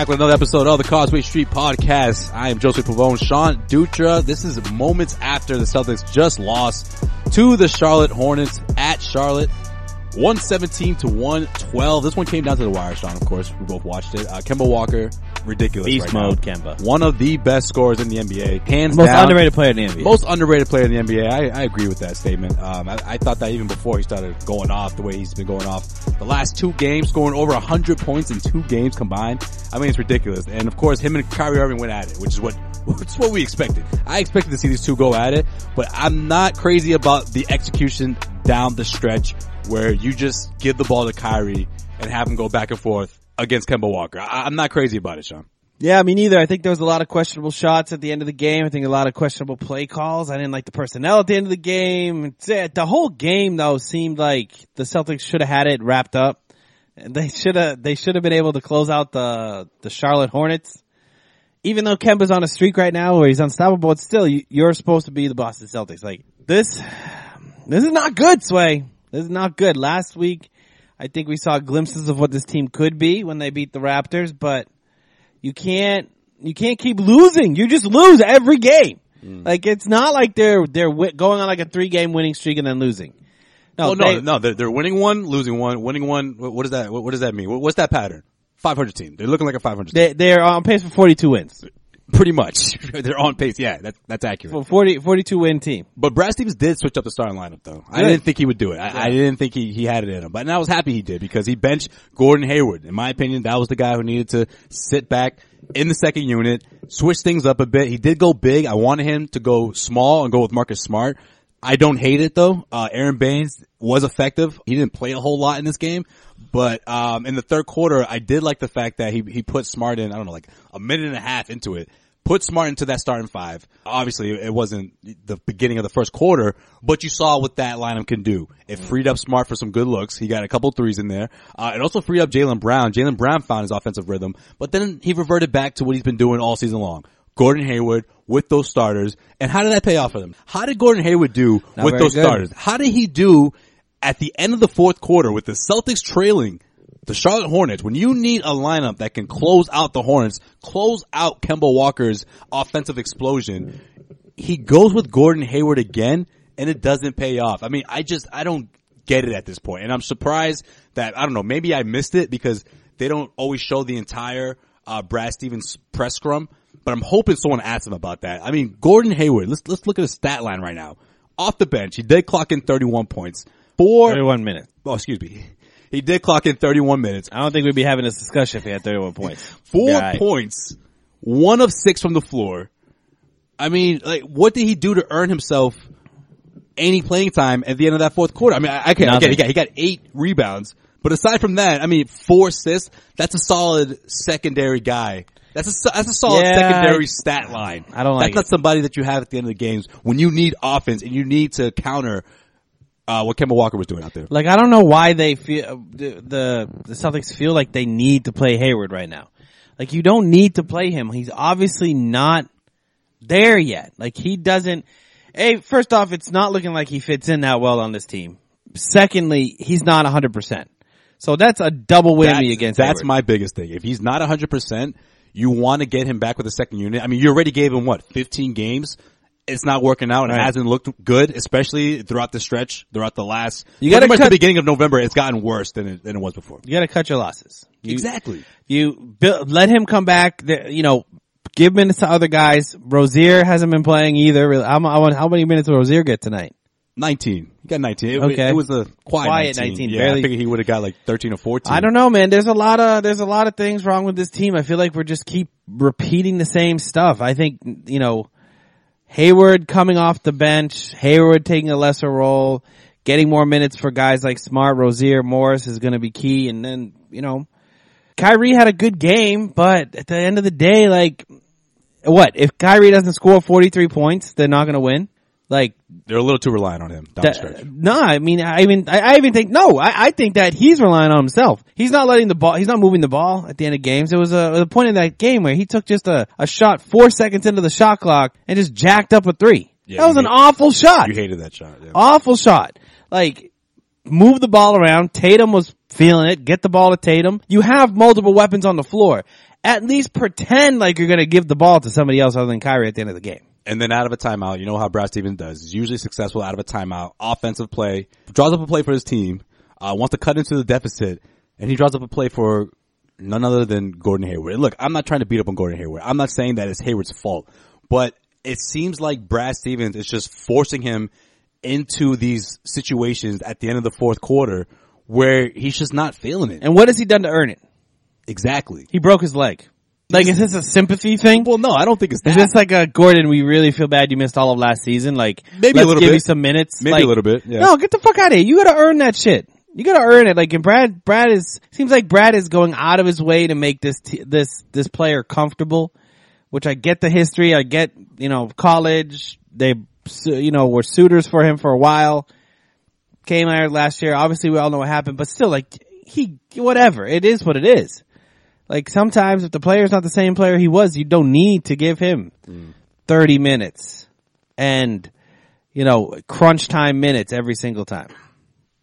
Back with another episode of the Causeway Street Podcast. I am Joseph Pavone, Sean Dutra. This is moments after the Celtics just lost to the Charlotte Hornets at Charlotte. 117 to 112. This one came down to the wire, Sean, of course. We both watched it. Uh, Kemba Walker, ridiculous Beast right mode, now. Kemba. One of the best scorers in the NBA. Hands Most down. underrated player in the NBA. Most underrated player in the NBA. I, I agree with that statement. Um, I, I thought that even before he started going off the way he's been going off. The last two games, scoring over 100 points in two games combined. I mean, it's ridiculous. And of course, him and Kyrie Irving went at it, which is what which is what we expected. I expected to see these two go at it, but I'm not crazy about the execution down the stretch where you just give the ball to Kyrie and have him go back and forth against Kemba Walker. I, I'm not crazy about it, Sean. Yeah, me neither. I think there was a lot of questionable shots at the end of the game. I think a lot of questionable play calls. I didn't like the personnel at the end of the game. Uh, The whole game though seemed like the Celtics should have had it wrapped up. They should have, they should have been able to close out the, the Charlotte Hornets. Even though Kemba's on a streak right now where he's unstoppable, it's still, you're supposed to be the Boston Celtics. Like, this, this is not good, Sway. This is not good. Last week, I think we saw glimpses of what this team could be when they beat the Raptors, but you can't you can't keep losing. You just lose every game. Mm. Like it's not like they're they're going on like a three game winning streak and then losing. No, Oh no, they- no, they're, they're winning one, losing one, winning one. What, what does that? What, what does that mean? What, what's that pattern? 500 team. They're looking like a 500 they they're on pace for 42 wins. Pretty much. they're on pace. Yeah, that, that's accurate. For 40 42 win team. But Brad Stevens did switch up the starting lineup though. I didn't think he would do it. I, I didn't think he, he had it in him. But and I was happy he did because he benched Gordon Hayward. In my opinion, that was the guy who needed to sit back in the second unit, switch things up a bit. He did go big. I wanted him to go small and go with Marcus Smart. I don't hate it though. Uh, Aron Baynes was effective. He didn't play a whole lot in this game, but, um, in the third quarter, I did like the fact that he, he put Smart in, I don't know, like a minute and a half into it. Put Smart into that starting five. Obviously, it wasn't the beginning of the first quarter, but you saw what that lineup can do. It freed up Smart for some good looks. He got a couple threes in there. Uh, it also freed up Jaylen Brown. Jaylen Brown found his offensive rhythm, but then he reverted back to what he's been doing all season long. Gordon Hayward with those starters. And how did that pay off for them? How did Gordon Hayward do Not with those good. starters? How did he do at the end of the fourth quarter with the Celtics trailing the Charlotte Hornets, when you need a lineup that can close out the Hornets, close out Kemba Walker's offensive explosion, he goes with Gordon Hayward again and it doesn't pay off. I mean, I just, I don't get it at this. And I'm surprised that, I don't know, maybe I missed it because they don't always show the entire, uh, Brad Stevens press scrum, but I'm hoping someone asks him about that. I mean, Gordon Hayward, let's, let's look at his stat line right now. Off the bench, he did clock in 31 points. Four, 31 minutes. oh, excuse me. He did clock in 31 minutes. I don't think we'd be having this discussion if he had 31 points. Four I- points, one of six from the floor. I mean, like, what did he do to earn himself any playing time at the end of that fourth quarter? I mean, I, I, can't, I get, he got he got eight rebounds, but aside from that, I mean, four assists. That's a solid secondary guy. That's a that's a solid Yeah, secondary I- stat line. I don't like That's not somebody that you have at the end of the games when you need offense and you need to counter uh, what Kemba Walker was doing out there. Like I don't know why they feel the, the the Celtics feel like they need to play Hayward right now. Like you don't need to play him. He's obviously not there yet. Like he doesn't. Hey, first off, it's not looking like he fits in that well on this team. Secondly, he's not hundred percent. So that's a double whammy That's, against. that's Hayward. my biggest thing. If he's not 100%, you want to get him back with the second unit. I mean, you already gave him what, 15 games? It's not working out and it hasn't looked good, especially throughout the stretch, throughout the last, You gotta much cut- the beginning of November, it's gotten worse than it, than it was before. You got to cut your losses. You, exactly. You build, let him come back. You know, give minutes to other guys. Rozier hasn't been playing either. How, how many minutes will Rozier get tonight? 19. He got 19. It, Okay. it was a quiet, Quiet 19. 19, Yeah, barely- I figured he would have got like 13 or 14. I don't know, man. There's a lot of there's a lot of things wrong with this team. I feel like we're just keep repeating the same stuff. I think you know, Hayward coming off the bench, Hayward taking a lesser role, getting more minutes for guys like Smart, Rozier, Morris is going to be key. And then you know, Kyrie had a good game, but at the end of the day, like, what if Kyrie doesn't score 43 points? They're not going to win. Like They're a little too reliant on him that- no, I mean, I even, I, I even think, no, I, I think that he's relying on himself. He's not letting the ball, he's not moving the ball at the end of games. There was a, a point in that game where he took just a, a shot four seconds into the shot clock and just jacked up a three. Yeah, that was an hate- awful shot. You hated that shot. Yeah. Awful shot. Like, move the ball around. Tatum was feeling it. Get the ball to Tatum. You have multiple weapons on the floor. At least pretend like you're gonna give the ball to somebody else other than Kyrie at the end of the game. And then out of a timeout, you know how Brad Stevens does. He's usually successful out of a timeout, offensive play, draws up a play for his team, uh, wants to cut into the deficit, and he draws up a play for none other than Gordon Hayward. Look, I'm not trying to beat up on Gordon Hayward. I'm not saying that it's Hayward's fault, but it seems like Brad Stevens is just forcing him into these situations at the end of the fourth quarter where he's just not feeling it. And what has he done to earn it? Exactly. He broke his leg. Like, is this a sympathy thing? Well, no, I don't think it's Is that. this like a Gordon? We really feel bad you missed all of last season. Like Maybe a little give bit. you some minutes. Maybe Like, a little bit, yeah. No, get the fuck out of here. You got to earn that shit. You got to earn it. Like, and Brad, Brad is seems like Brad is going out of his way to make this t- this this player comfortable. Which I get the history. I get you know college. They you know were suitors for him for a while. Came out last year. Obviously, we all know what happened, but still, like he whatever. It is what it is. Like sometimes if the player's not the same player he was, you don't need to give him 30 minutes and, you know, crunch time minutes every single time.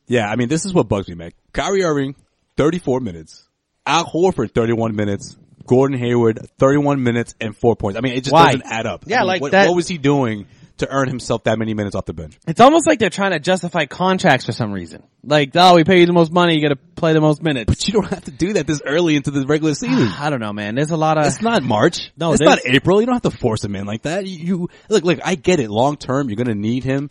Yeah, I mean, this is what bugs me, man. Kyrie Irving, 34 minutes. Al Horford, 31 minutes. Gordon Hayward, 31 minutes and four points. I mean, it just Why? doesn't add up. Yeah, I mean, like what, that- What was he doing to earn himself that many minutes off the bench? It's almost like they're trying to justify contracts for some reason. Like, oh, we pay you the most money, you gotta play the most minutes. But you don't have to do that this early into the regular ah, season. I don't know, man. There's a lot of, It's not March. No, it's not April. You don't have to force him in like that. You, you look, look. I get it. Long term, you're going to need him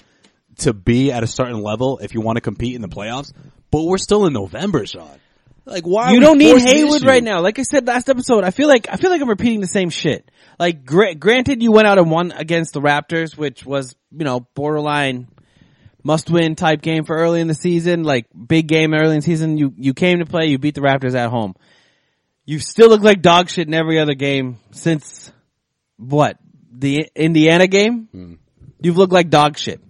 to be at a certain level if you want to compete in the playoffs. But we're still in November, Sean. Like, why? you don't need forcing the Hayward issue? right now. Like I said last episode, I feel like I feel like I'm repeating the same shit. Like, gra- granted, you went out and won against the Raptors, which was you know borderline must win type game for early in the season. Like big game early in the season. You you came to play. You beat the Raptors at home. You still look like dog shit in every other game since what the Indiana game. Hmm. You've looked like dog shit.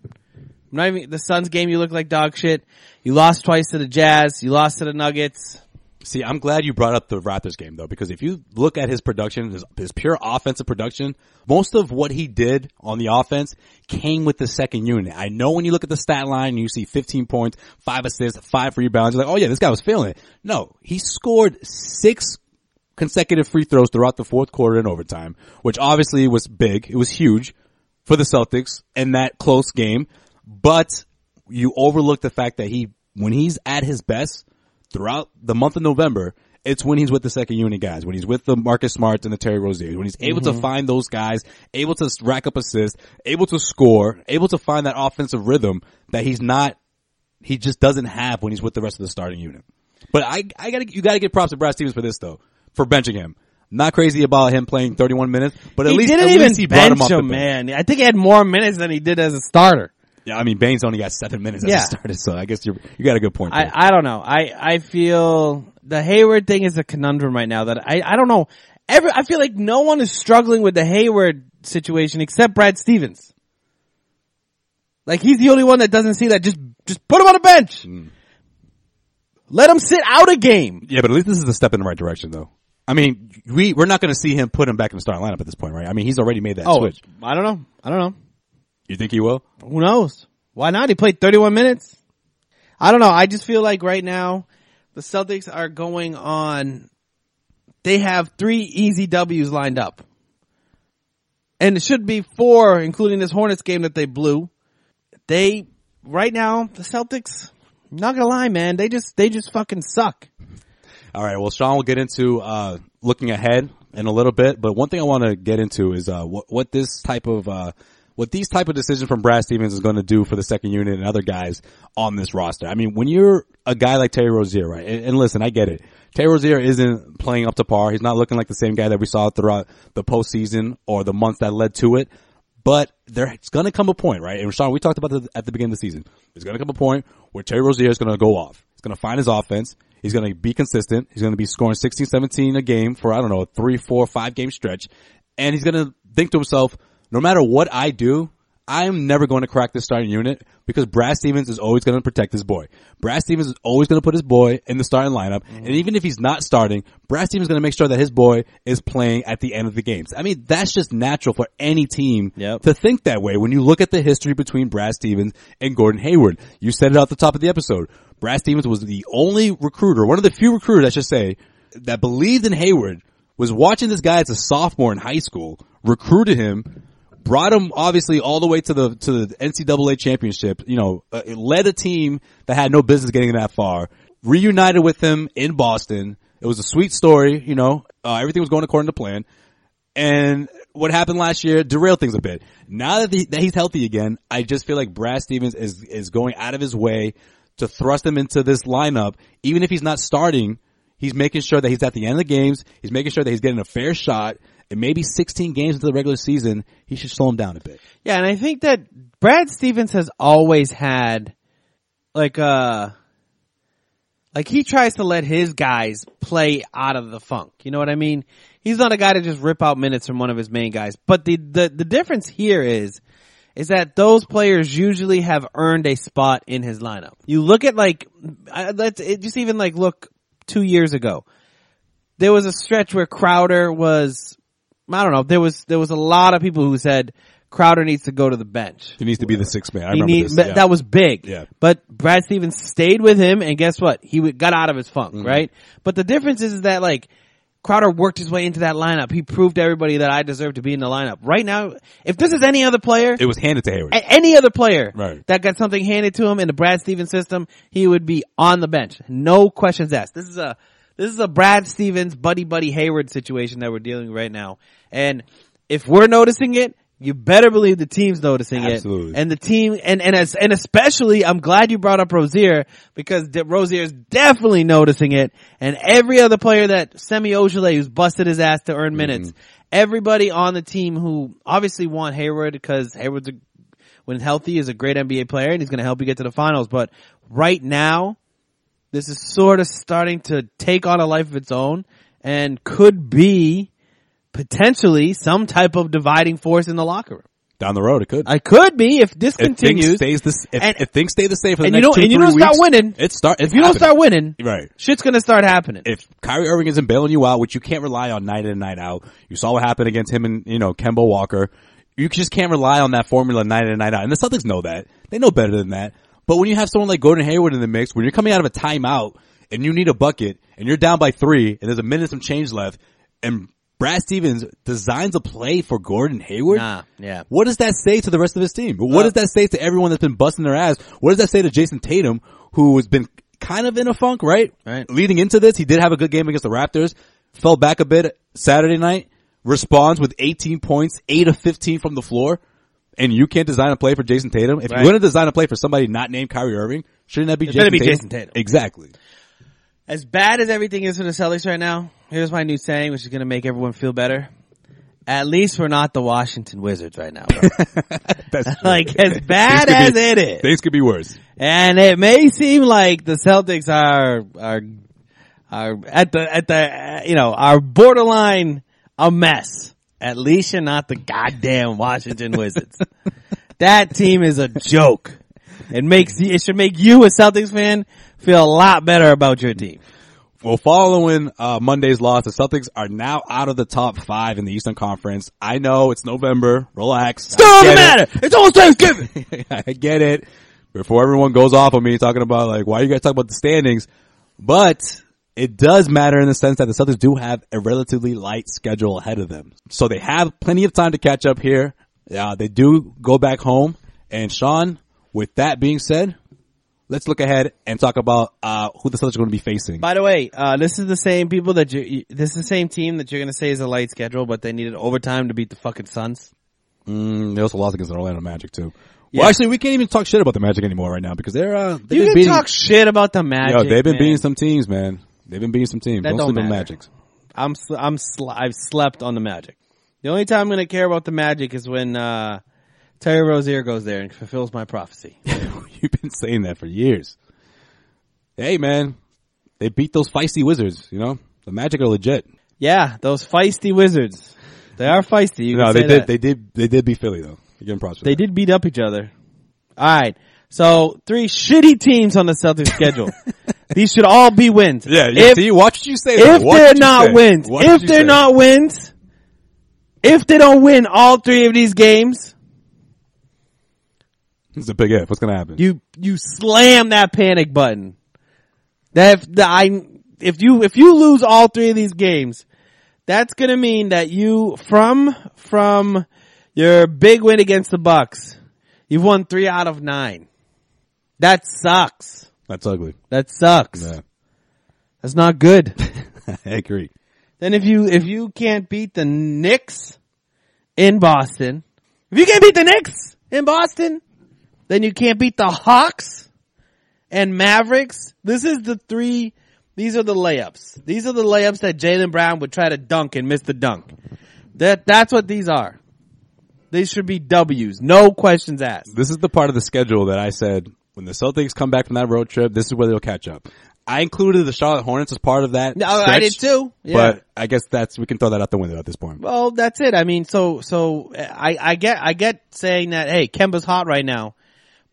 Not even the Suns game. You look like dog shit. You lost twice to the Jazz. You lost to the Nuggets. See, I'm glad you brought up the Raptors game though, because if you look at his production, his, his pure offensive production, most of what he did on the offense came with the second unit. I know when you look at the stat line and you see 15 points, five assists, five rebounds, you're like, oh yeah, this guy was feeling it. No, he scored six consecutive free throws throughout the fourth quarter and overtime, which obviously was big. It was huge for the Celtics in that close game, but you overlook the fact that he, when he's at his best throughout the month of November, it's when he's with the second unit guys, when he's with the Marcus Smarts and the Terry Rozier, when he's able to mm-hmm. find those guys, able to rack up assists, able to score, able to find that offensive rhythm that he's not, he just doesn't have when he's with the rest of the starting unit. But I, I gotta, you gotta give props to Brad Stevens for this though, for benching him. Not crazy about him playing 31 minutes, but at he least, didn't at even least he brought him bench off the him, bench. man. I think he had more minutes than he did as a starter. Yeah, I mean, Baynes only got seven minutes as Yeah. a starter, so I guess you you got a good point. There. I, I don't know. I, I feel the Hayward thing is a conundrum right now that I, I don't know. Every, I feel like no one is struggling with the Hayward situation except Brad Stevens. Like he's the only one that doesn't see that. Just, just put him on the bench. Mm. Let him sit out a game. yeah, but at least this is a step in the right direction though. I mean, we, we're not going to see him put him back in the starting lineup at this point, right? I mean, he's already made that Oh, switch. I don't know. I don't know. You think he will? Who knows? Why not? He played 31 minutes. I don't know. I just feel like right now the Celtics are going on. They have three easy W's lined up. And it should be four, including this Hornets game that they blew. They, right now, the Celtics, not gonna lie, man, they just, they just fucking suck. All right. Well, Sean will get into uh, looking ahead in a little bit, but one thing I want to get into is uh, what what this type of uh, what these type of decisions from Brad Stevens is going to do for the second unit and other guys on this roster. I mean, when you're a guy like Terry Rozier, right? And, and listen, I get it. Terry Rozier isn't playing up to par. He's not looking like the same guy that we saw throughout the postseason or the months that led to it. But there's going to come a point, right? And Sean, we talked about this at the beginning of the season. There's going to come a point where Terry Rozier is going to go off. He's going to find his offense. He's going to be consistent. He's going to be scoring 16, 17 a game for, I don't know, a three, four, five game stretch. And he's going to think to himself, no matter what I do, I'm never going to crack this starting unit because Brad Stevens is always going to protect his boy. Brad Stevens is always going to put his boy in the starting lineup. And mm-hmm. even if he's not starting, Brad Stevens is going to make sure that his boy is playing at the end of the games. I mean, that's just natural for any team Yep. to think that way when you look at the history between Brad Stevens and Gordon Hayward. You said it at the top of the episode. Brad Stevens was the only recruiter, one of the few recruiters, I should say, that believed in Hayward, was watching this guy as a sophomore in high school, recruited him, brought him obviously all the way to the to the NCAA championship. You know, uh, led a team that had no business getting that far. Reunited with him in Boston. It was a sweet story. You know, uh, everything was going according to plan. And what happened last year derailed things a bit. Now that, the, that he's healthy again, I just feel like Brad Stevens is is going out of his way to thrust him into this lineup. Even if he's not starting, he's making sure that he's at the end of the games. He's making sure that he's getting a fair shot. And maybe 16 games into the regular season, he should slow him down a bit. Yeah, and I think that Brad Stevens has always had like uh like he tries to let his guys play out of the funk. You know what I mean? He's not a guy to just rip out minutes from one of his main guys. But the the the difference here is is that those players usually have earned a spot in his lineup. You look at like let's just even like look 2 years ago. There was a stretch where Crowder was I don't know, there was there was a lot of people who said Crowder needs to go to the bench. He needs to be the sixth man. I He remember need- this. yeah. That was big. Yeah. But Brad Stevens stayed with him, and guess what? He got out of his funk, Mm-hmm. right? But the difference is, is that like Crowder worked his way into that lineup. He proved to everybody that I deserve to be in the lineup. Right now, if this is any other player, it was handed to Hayward. any other player Right. that got something handed to him in the Brad Stevens system, he would be on the bench. No questions asked. This is a this is a Brad Stevens buddy buddy Hayward situation that we're dealing with right now. And if we're noticing it, you better believe the team's noticing Absolutely. it. And the team and and as and especially I'm glad you brought up Rozier because De- Rozier is definitely noticing it. And every other player that Semi Ojeleye who's busted his ass to earn mm-hmm. minutes. Everybody on the team who obviously want Hayward because Hayward's a when healthy is a great NBA player and he's going to help you get to the finals. But right now, this is sort of starting to take on a life of its own and could be potentially some type of dividing force in the locker room. Down the road, it could. I could be if this if things continues. stays this, if, and- if things stay the same for the and you next don't- two, and you don't start winning, it start. if you don't start winning, right? shit's going to start happening. if Kyrie Irving isn't bailing you out, which you can't rely on night in and night out, you saw what happened against him and, you know, Kemba Walker. You just can't rely on that formula night in and night out. And the Celtics know that. They know better than that. But when you have someone like Gordon Hayward in the mix, when you're coming out of a timeout and you need a bucket and you're down by three and there's a minute some change left and Brad Stevens designs a play for Gordon Hayward. Nah, yeah. What does that say to the rest of his team? What Well- does that say to everyone that's been busting their ass? What does that say to Jayson Tatum, who has been kind of in a funk, right? Right. Leading into this, he did have a good game against the Raptors, fell back a bit Saturday night, responds with 18 points, 8 of 15 from the floor, and you can't design a play for Jayson Tatum? If Right. you're going to design a play for somebody not named Kyrie Irving, shouldn't that be It Jason be Tatum? Jayson Tatum. Exactly. As bad as everything is for the Celtics right now, here's my new saying, which is going to make everyone feel better. At least we're not the Washington Wizards right now, bro. That's true. like as bad as be- it is. Things could be worse. And it may seem like the Celtics are are are at the at the you know are borderline a mess. At least you're not the goddamn Washington Wizards. that team is a joke. It makes it should make you a Celtics fan feel a lot better about your team. Well, following uh, Monday's loss, the Celtics are now out of the top five in the Eastern Conference. I know it's November. Relax. Still doesn't matter. It's almost Thanksgiving. I get it. Before everyone goes off on me talking about like, why you guys talk about the standings? But it does matter in the sense that the Celtics do have a relatively light schedule ahead of them. So they have plenty of time to catch up here. Yeah, they do go back home. And Sean, with that being said, let's look ahead and talk about uh, who the Celtics are going to be facing. By the way, uh, this is the same people that you, this is the same team that you're going to say is a light schedule, but they needed overtime to beat the fucking Suns. Mm, they also lost against the Orlando Magic too. Yeah. Well, actually, we can't even talk shit about the Magic anymore right now because they're uh, they've You been can beating. talk shit about the Magic. yo, they've been man. beating some teams, man. They've been beating some teams. That don't don't sleep on matter. Magic. I'm sl- I'm sl- I've slept on the Magic. The only time I'm going to care about the Magic is when uh, Terry Rozier goes there and fulfills my prophecy. You've been saying that for years. Hey, man, they beat those feisty Wizards. You know, the Magic are legit. yeah, those feisty Wizards. They are feisty. You no, can they did. that. They did. They did beat Philly though. Them props. They that. did beat up each other. All right. So three shitty teams on the Celtics schedule. These should all be wins. Yeah, yeah. If, see, watch what you say. if. Watch they're not say. wins, Watch if they're say. not wins, if they don't win all three of these games, it's a big if. What's gonna happen? you you slam that panic button. That if the, I if you if you lose all three of these games, that's gonna mean that you from from your big win against the Bucks, you've won three out of nine. That sucks. That's ugly. That sucks. Yeah, That's not good. I agree. then if you if you can't beat the Knicks in Boston, if you can't beat the Knicks in Boston, then you can't beat the Hawks and Mavericks. This is the three. These are the layups. These are the layups that Jaylen Brown would try to dunk and miss the dunk. That that's what these are. These should be W's, no questions asked. This is the part of the schedule that I said when the Celtics come back from that road trip. This is where they'll catch up. I included the Charlotte Hornets as part of that. No, I did too. Yeah. But I guess that's we can throw that out the window at this point. Well, that's it. I mean, so so I I get I get saying that hey, Kemba's hot right now,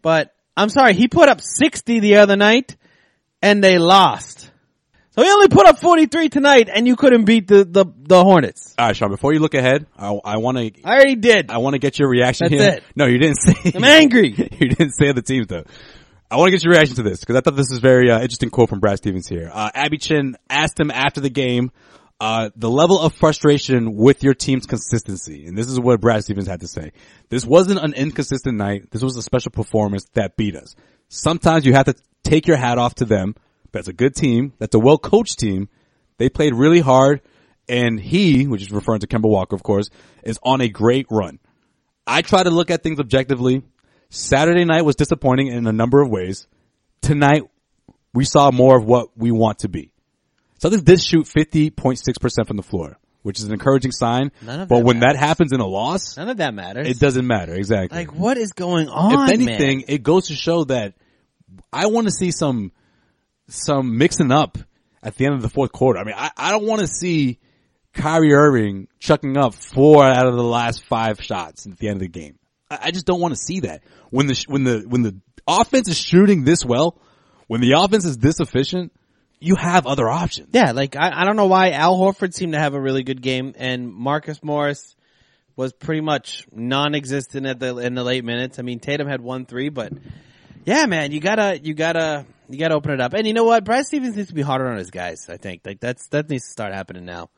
but I'm sorry, he put up 60 the other night, and they lost. So he only put up 43 tonight, and you couldn't beat the the, the Hornets. All right, Sean. Before you look ahead, I, I want to I already did. I want to get your reaction That's here. it. No, you didn't say. I'm angry. you didn't say the teams though. I want to get your reaction to this because I thought this is very uh, interesting quote from Brad Stevens here. Uh, Abby Chin asked him after the game uh, the level of frustration with your team's consistency, and this is what Brad Stevens had to say. This wasn't an inconsistent night. This was a special performance that beat us. Sometimes you have to take your hat off to them. That's a good team. That's a well coached team. They played really hard, and he, which is referring to Kemba Walker, of course, is on a great run. I try to look at things objectively. Saturday night was disappointing in a number of ways. Tonight, we saw more of what we want to be. Celtics did shoot 50.6% from the floor, which is an encouraging sign. None of but when that happens in a loss, None of that matters. it doesn't matter. Exactly. Like, what is going on? if anything, man? it goes to show that I want to see some, some mixing up at the end of the fourth quarter. I mean, I, I don't want to see Kyrie Irving chucking up four out of the last five shots at the end of the game. I, I just don't want to see that. When the, when the, when the offense is shooting this well, when the offense is this efficient, you have other options. Yeah, like I, I don't know why Al Horford seemed to have a really good game, and Marcus Morris was pretty much non-existent at the in the late minutes. I mean, Tatum had one three, but yeah, man, you gotta you gotta you gotta open it up. And you know what, Brad Stevens needs to be harder on his guys. I think like that's that needs to start happening now.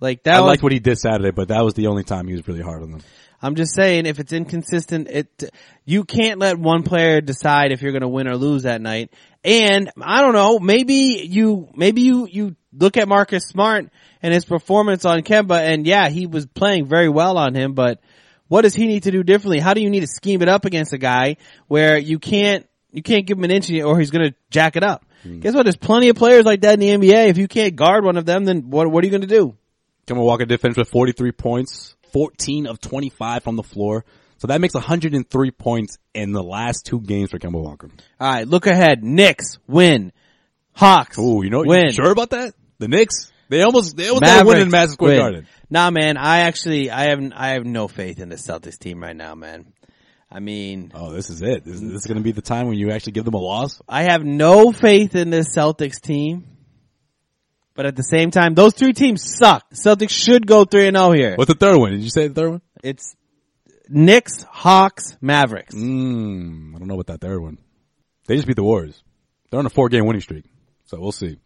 Like that I was, liked what he did Saturday, but that was the only time he was really hard on them. I'm just saying, if it's inconsistent, it you can't let one player decide if you're going to win or lose that night. And I don't know, maybe you maybe you you look at Marcus Smart and his performance on Kemba, and yeah, he was playing very well on him. But what does he need to do differently? How do you need to scheme it up against a guy where you can't you can't give him an inch or he's going to jack it up? Hmm. Guess what? There's plenty of players like that in the NBA. If you can't guard one of them, then what, what are you going to do? Kemba Walker did finish with 43 points, 14 of 25 from the floor. So that makes 103 points in the last two games for Kemba Walker. All right, look ahead. Knicks win. Hawks. Ooh, you know, win. you sure about that? The Knicks? They almost, they almost got a win in Mavericks Madison Square win. Garden. Nah, man. I actually, I have, I have no faith in the Celtics team right now, man. I mean, Oh, this is it. This, is- this is going to be the time when you actually give them a loss. I have no faith in this Celtics team. But at the same time, those three teams suck. Celtics should go three and zero here. What's the third one? Did you say the third one? It's Knicks, Hawks, Mavericks. Mm, I don't know about that third one. They just beat the Warriors. They're on a four game winning streak. So we'll see.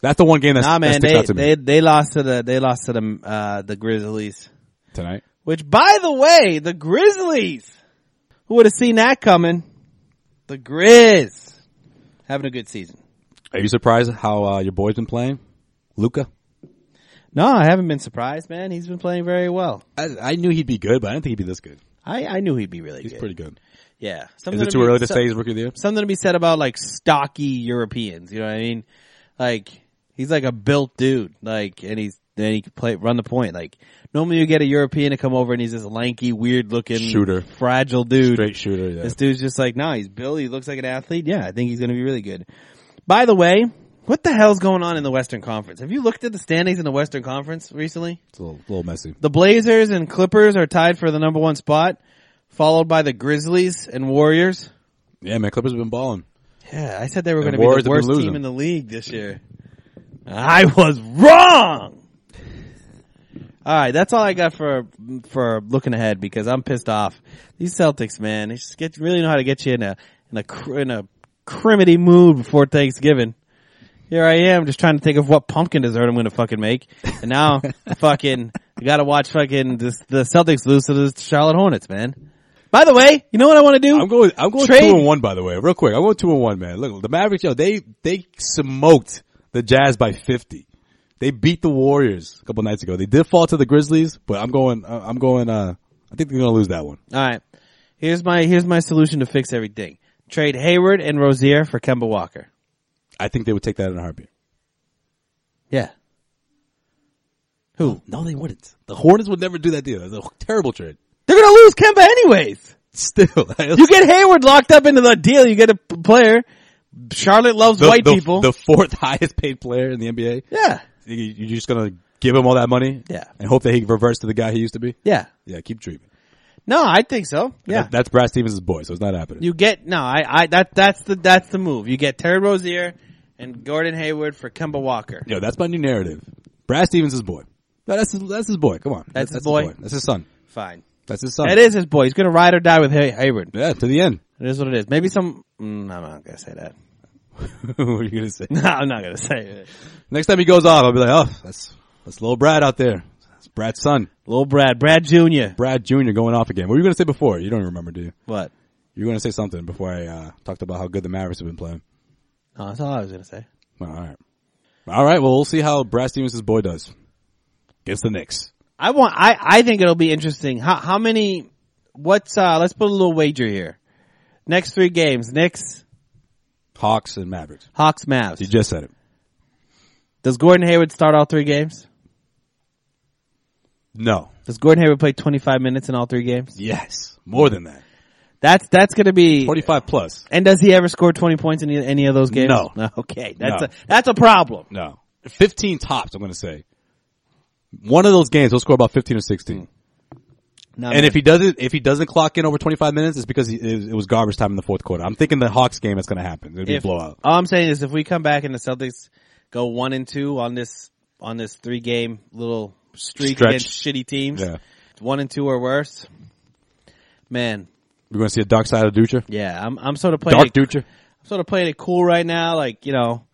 That's the one game that's, Nah, that man, sticks they, out to me they they lost to the they lost to the uh the Grizzlies. tonight. Which, by the way, the Grizzlies. Who would have seen that coming? The Grizz having a good season. Are you surprised how uh, your boy's been playing? Luka? No, I haven't been surprised, man. He's been playing very well. I, I knew he'd be good, but I didn't think he'd be this good. I, I knew he'd be really He's good. pretty good. Yeah. Is it to too be- early to so- say he's rookie of the year? something to be said about like stocky Europeans. You know what I mean? Like he's like a built dude. Like and he's then he can play run the point. Like normally you get a European to come over and he's this lanky, weird looking Shooter. fragile dude. Straight shooter, yeah. This dude's just like, no, he's Bill. He looks like an athlete. Yeah, I think he's going to be really good. By the way, what the hell's going on in the Western Conference? Have you looked at the standings in the Western Conference recently? It's a little, little messy. The Blazers and Clippers are tied for the number one spot, followed by the Grizzlies and Warriors. Yeah, man, Clippers have been balling. Yeah, I said they were going to be the worst team in the league this year. I was wrong. All right, that's all I got for for looking ahead because I'm pissed off. These Celtics, man, they just get really know how to get you in a in a in a criminy mood before Thanksgiving. Here I am, just trying to think of what pumpkin dessert I'm going to fucking make, and now fucking I got to watch fucking this, the Celtics lose to the Charlotte Hornets, man. By the way, you know what I want to do? I'm going. I'm going Trade- two and one. By the way, real quick, I'm going two and one, man. Look, the Mavericks, yo, they they smoked the Jazz by 50. They beat the Warriors a couple nights ago. They did fall to the Grizzlies, but I'm going. Uh, I'm going. Uh, I think they're going to lose that one. All right. Here's my here's my solution to fix everything. Trade Hayward and Rozier for Kemba Walker. I think they would take that in a heartbeat. Yeah. Who? No, they wouldn't. The Hornets would never do that deal. That's a terrible trade. They're gonna lose Kemba anyways. Still, You get Hayward locked up into the deal. You get a player. Charlotte loves the, white the- people. The fourth highest paid player in the NBA. yeah. You- You're just going to give him all that money, Yeah. and hope that he reverts to the guy he used to be. Yeah. Yeah, keep dreaming. No, I think so. Yeah. That- that's Brad Stevens' boy, so it's not happening. you get no. I I that that's the that's the move. You get Terry Rozier and Gordon Hayward for Kemba Walker. Yo, that's my new narrative. Brad Stevens' boy. No, that's his, that's his boy. Come on, That's his boy? That's his son. Fine. That's his son. It is his boy. He's gonna ride or die with Hay- Hayward. Yeah, to the end. It is what it is. Maybe some. Mm, I'm not gonna say that. what are you gonna say? No, I'm not gonna say it. Next time he goes off, I'll be like, oh, that's that's little Brad out there. That's Brad's son, Little Brad, Brad Jr. Brad Jr. going off again. What were you gonna say before? You don't even remember, do you? What? You were gonna say something before I uh, talked about how good the Mavericks have been playing. No, that's all I was gonna say. All right, all right. Well, we'll see how Brad Stevens' boy does against the Knicks. I want. I I think it'll be interesting. How how many? What's uh? Let's put a little wager here. Next three games: Knicks, Hawks and Mavericks. Hawks, Mavs. You just said it. Does Gordon Hayward start all three games? No. Does Gordon Hayward play 25 minutes in all three games? Yes. More than that. That's that's gonna be. Forty-five plus. And does he ever score 20 points in any, any of those games? No. Okay, that's No. a that's a problem. No. 15 tops, I'm going to say. One of those games, he'll score about 15 or 16. Hmm. And if he doesn't, if he doesn't clock in over 25 minutes, it's because he, it, it was garbage time in the fourth quarter. I'm thinking the Hawks game is going to happen. It'll be a if, blowout. all I'm saying is if we come back and the Celtics go one and two on this on this three game little streak Stretch. against shitty teams, Yeah. one and two or worse, man, We're going to see a dark side of Dutra. yeah, I'm I'm sort of playing Dark it, Dutra. I'm sort of playing it cool right now, like you know,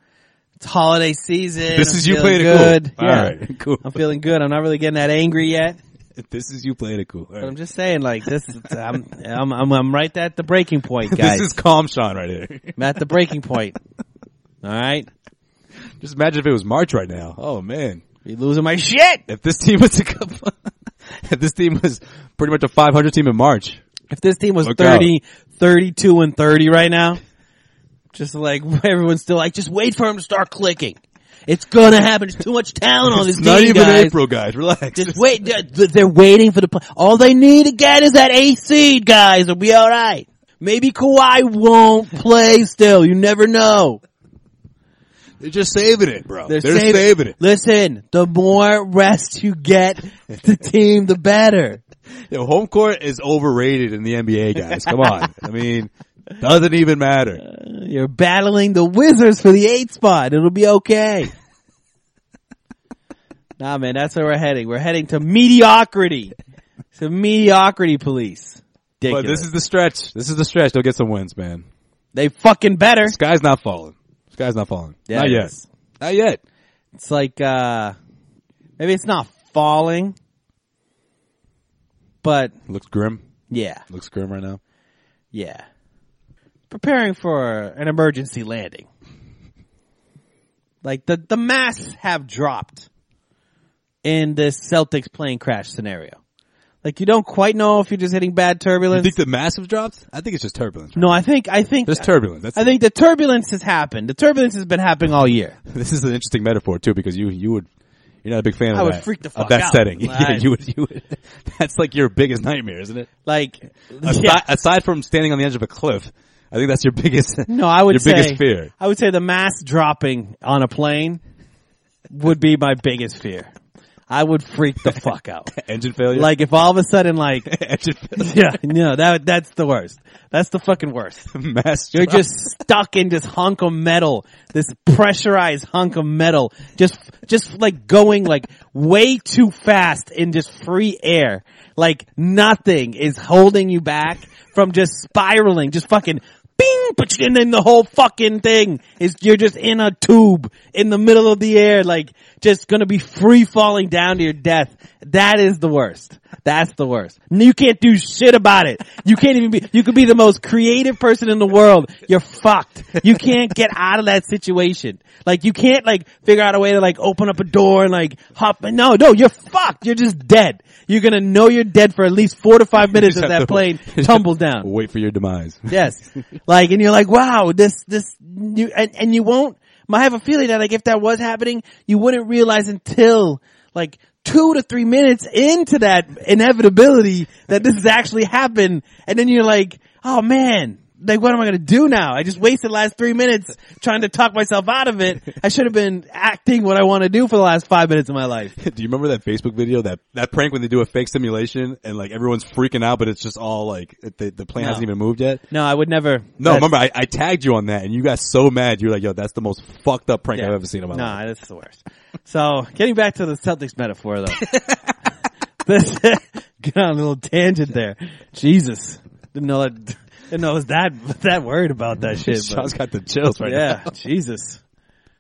it's holiday season. This I'm is you feeling playing it cool. good. All Yeah, right, cool. I'm feeling good. I'm not really getting that angry yet, This is you playing it cool. Right. I'm just saying, like this, I'm I'm I'm, I'm right at the breaking point, guys. This is calm Sean right here. I'm at the breaking point. All right, Just imagine if it was March right now. Oh man. you losing my shit. If this team was a couple, if this team was pretty much a 500 team in March, If this team was Look 30, 32 and 30 right now, Just like everyone's still like, just wait for him to start clicking. It's gonna happen. There's too much talent on this It's not even guys. April, guys. Relax. Just wait. They're, they're waiting for the. Play. All they need to get is that eighth seed, guys. It'll be all right. Maybe Kawhi won't play still. You never know. They're just saving it, bro. They're, saving- saving it. Listen, the more rest you get, the team, the better. Yo, home court is overrated in the NBA, guys. Come on. I mean, doesn't even matter. You're battling the Wizards for the eighth spot. It'll be okay. nah, man, that's where we're heading. We're heading to mediocrity. To mediocrity police. But this is the stretch. This is the stretch. They'll get some wins, man. they fucking better. Sky's not falling. Sky's not falling. Yeah, not yet. Not yet. It's like, uh, maybe it's not falling, but Looks grim. yeah, Looks grim right now. yeah. Preparing for an emergency landing. Like the, the masks have dropped in this Celtics plane crash scenario. Like you don't quite know if you're just hitting bad You turbulence. think the massive dropped? I think it's just turbulence. no, I think, I think, There's turbulence. That's, I think the turbulence has happened. The turbulence has been happening all year. this is an interesting metaphor too because you you would you're not a big fan I of would that. freak the of fuck that out. setting. Yeah, you would you would. That's like your biggest nightmare, isn't it? Like, Aside, yeah. aside from standing on the edge of a cliff, I think that's your biggest. No, I would your say biggest fear. I would say the mass dropping on a plane would be my biggest fear. I would freak the fuck out. Engine failure. Like if all of a sudden like engine failure. yeah, no, that that's the worst. That's the fucking worst. Mass. You're just stuck in this hunk of metal, this pressurized hunk of metal, just just like going like way too fast in just free air. Like nothing is holding you back from just spiraling, just fucking bing, and then the whole fucking thing is you're just in a tube in the middle of the air, like just gonna be free falling down to your death. That is the worst. That's the worst. You can't do shit about it. You can't even be, you could be the most creative person in the world. You're fucked. You can't get out of that situation. Like you can't like figure out a way to like open up a door and like hop. No, no, you're fucked. You're just dead. You're gonna know you're dead for at least four to five minutes as that to- plane tumbles down. Wait for your demise. Yes. Like, and you're like, wow, this, this, you, and, and you won't, I have a feeling that like if that was happening, you wouldn't realize until like two to three minutes into that inevitability that this has actually happened. And then you're like, oh man, like what am I going to do now? I just wasted the last three minutes trying to talk myself out of it. I should have been acting what I want to do for the last five minutes of my life. do you remember that Facebook video that that prank when they do a fake simulation and like everyone's freaking out, but it's just all like the, the plane No. hasn't even moved yet? No, I would never. No, remember I, I tagged you on that and you got so mad. You were like, "Yo, that's the most fucked up prank I've ever seen in my life." Nah, that's the worst. So, getting back to the Celtics metaphor though. this, get on a little tangent there. Jesus. Didn't know that, didn't I was that, that worried about that shit. Sean's got the chills right yeah, Jesus.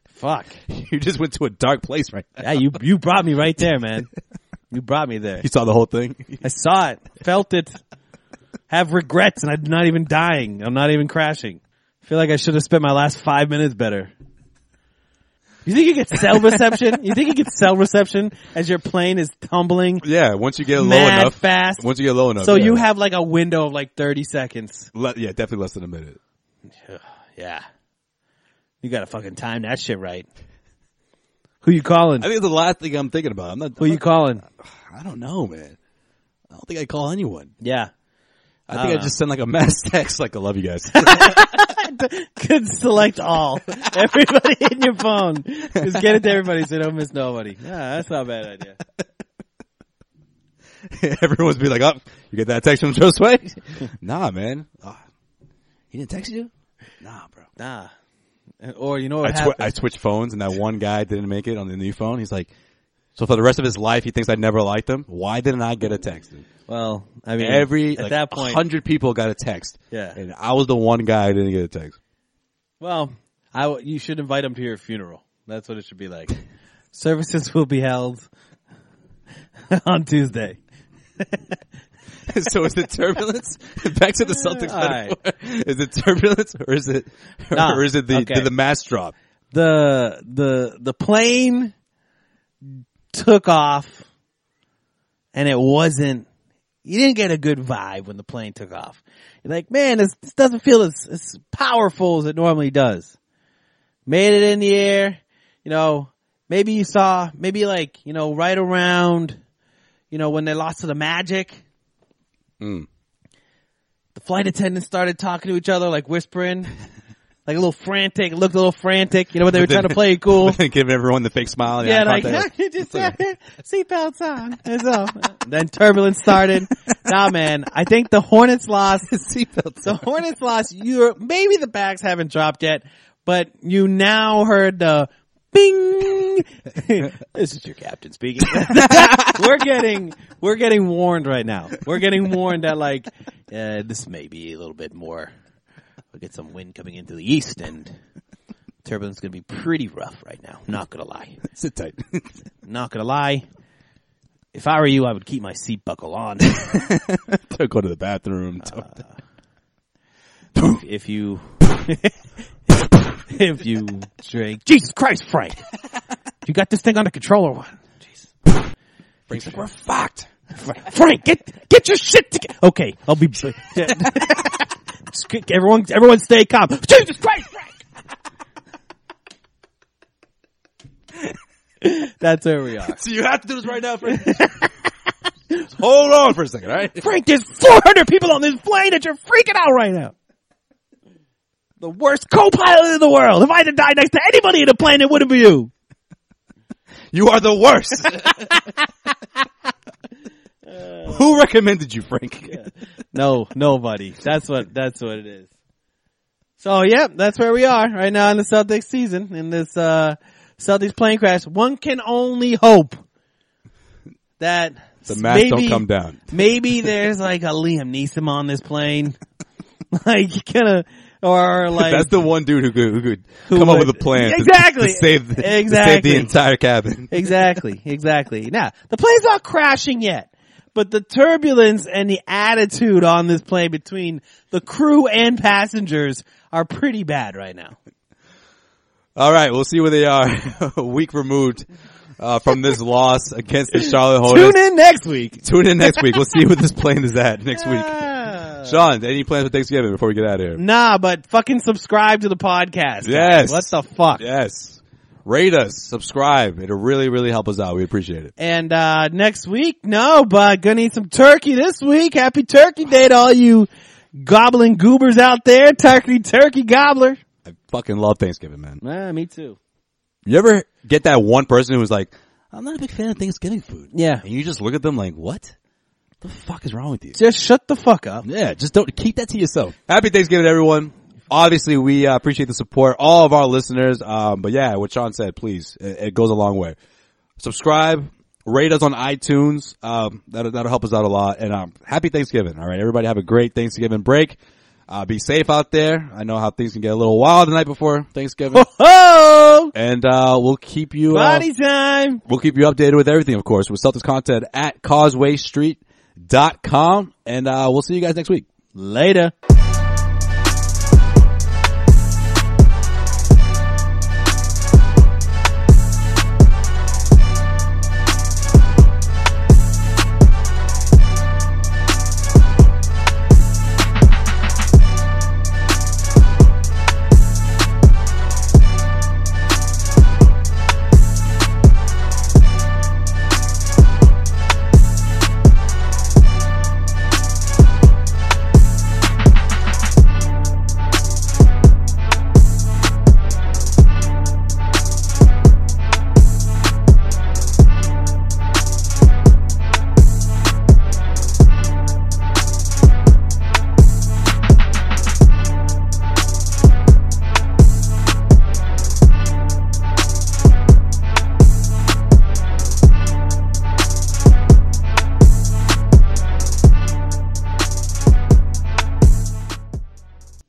Fuck. You just went to a dark place right now. Yeah, you, you brought me right there, man. You brought me there. You saw the whole thing. I saw it, felt it, have regrets, and I'm not even dying. I'm not even crashing. I feel like I should have spent my last five minutes better. You think you get cell reception? You think you get cell reception as your plane is tumbling Yeah, once you get low enough, fast? once you get low enough, So yeah. you have like a window of like 30 seconds. Le- yeah, definitely less than a minute. Yeah. You gotta fucking time that shit right. Who you calling? I think it's the last thing I'm thinking about. I'm not. Who I'm you calling? I don't know, man. I don't think I call anyone. Yeah. I think I, don't just send like a mass text, like "I love you guys." Could select all. Everybody in your phone. Just get it to everybody so don't miss nobody. Yeah, that's not a bad idea. Everyone's be like, "Oh, you get that text from Josue?" nah, man. Ah, he didn't text you? Nah, bro. Nah. And- Or you know what twi- happened? I switched phones, and that one guy didn't make it on the new phone. He's like, "So for the rest of his life, he thinks I never liked him. Why didn't I get a text?" well, I mean, Every at like, that point, hundred people got a text. Yeah. and I was the one guy who didn't get a text. well, I w- you should invite him to your funeral. That's what it should be like. Services will be held on Tuesday. so is it turbulence? Back to the Celtics. All right. metaphor. Is it turbulence or is it Nah. or is it the Okay. did the mass drop? The the the plane took off, and it wasn't you didn't get a good vibe when the plane took off. You're like, man, this, this doesn't feel as, as powerful as it normally does. Made it in the air, you know, maybe you saw, maybe like, you know, right around, you know, when they lost to the Magic. Mm. The flight attendants started talking to each other, like whispering, like a little frantic, looked a little frantic, you know, what they were trying to play it cool. Giving everyone the fake smile. and Yeah, like just seatbelts on. That's all. then turbulence started. nah, man, I think the Hornets lost. seatbelts. The Hornets lost. You're maybe the bags haven't dropped yet, but you now heard the bing. this is your captain speaking. we're getting we're getting warned right now. We're getting warned that like uh, this may be a little bit more. We'll get some wind coming into the east and. Turbulence is gonna be pretty rough right now. Not gonna lie. Sit tight. Not gonna lie. If I were you, I would keep my seat buckle on. Don't go to the bathroom. Uh, Don't- if you, if you drink, Jesus Christ, Frank, you got this thing under control or what? Jesus. Frank's like, we're fucked. Frank, Frank, get get your shit together. Okay, I'll be. Everyone, everyone, stay calm. Jesus Christ, Frank. That's where we are. So you have to do this right now, Frank. Hold on for a second, all right? Frank, there's 400 people on this plane that you're freaking out right now. The worst co-pilot in the world. If I had to die next to anybody in the plane, it wouldn't be you. You are the worst. Who recommended you, Frank? No, nobody. That's what, that's what it is. So, yep, that's where we are right now in the Celtics season, in this, uh, Celtics plane crash. One can only hope that The masks maybe, don't come down. Maybe there's like a Liam Neeson on this plane. like, kind of, or like, That's the one dude who could, who could Who come up with a plan to- Exactly. to, save, the, to save Exactly. the entire cabin. exactly, exactly. Now, the plane's not crashing yet, but the turbulence and the attitude on this plane between the crew and passengers are pretty bad right now. All right, we'll see where they are a week removed uh, from this loss against the Charlotte Hornets. Tune in next week. Tune in next week. We'll see what this plane is at next week. Sean, any plans for Thanksgiving before we get out of here? Nah, but fucking subscribe to the podcast. guys. Yes. What the fuck? Yes. Rate us, subscribe. It'll really, really help us out. We appreciate it. And uh next week, no, but gonna eat some turkey this week. Happy Turkey Day to all you gobbling goobers out there. Turkey, turkey gobbler. I fucking love Thanksgiving, man. Ah, me too. You ever get that one person who's like, I'm not a big fan of Thanksgiving food. Yeah. And you just look at them like, what? The fuck is wrong with you? Just shut the fuck up. Yeah, just don't keep that to yourself. Happy Thanksgiving, everyone. Obviously, we uh, appreciate the support, all of our listeners. Um, but yeah, what Sean said, please, it, it goes a long way. Subscribe, rate us on iTunes. Um, that'll, that'll help us out a lot. And um, happy Thanksgiving. All right, everybody, have a great Thanksgiving break. Uh, be safe out there. I know how things can get a little wild the night before Thanksgiving. Oh, and uh, we'll keep you. Uh, body time. We'll keep you updated with everything, of course, with Celtics content at causewaystreet.com. And uh, we'll see you guys next week. Later.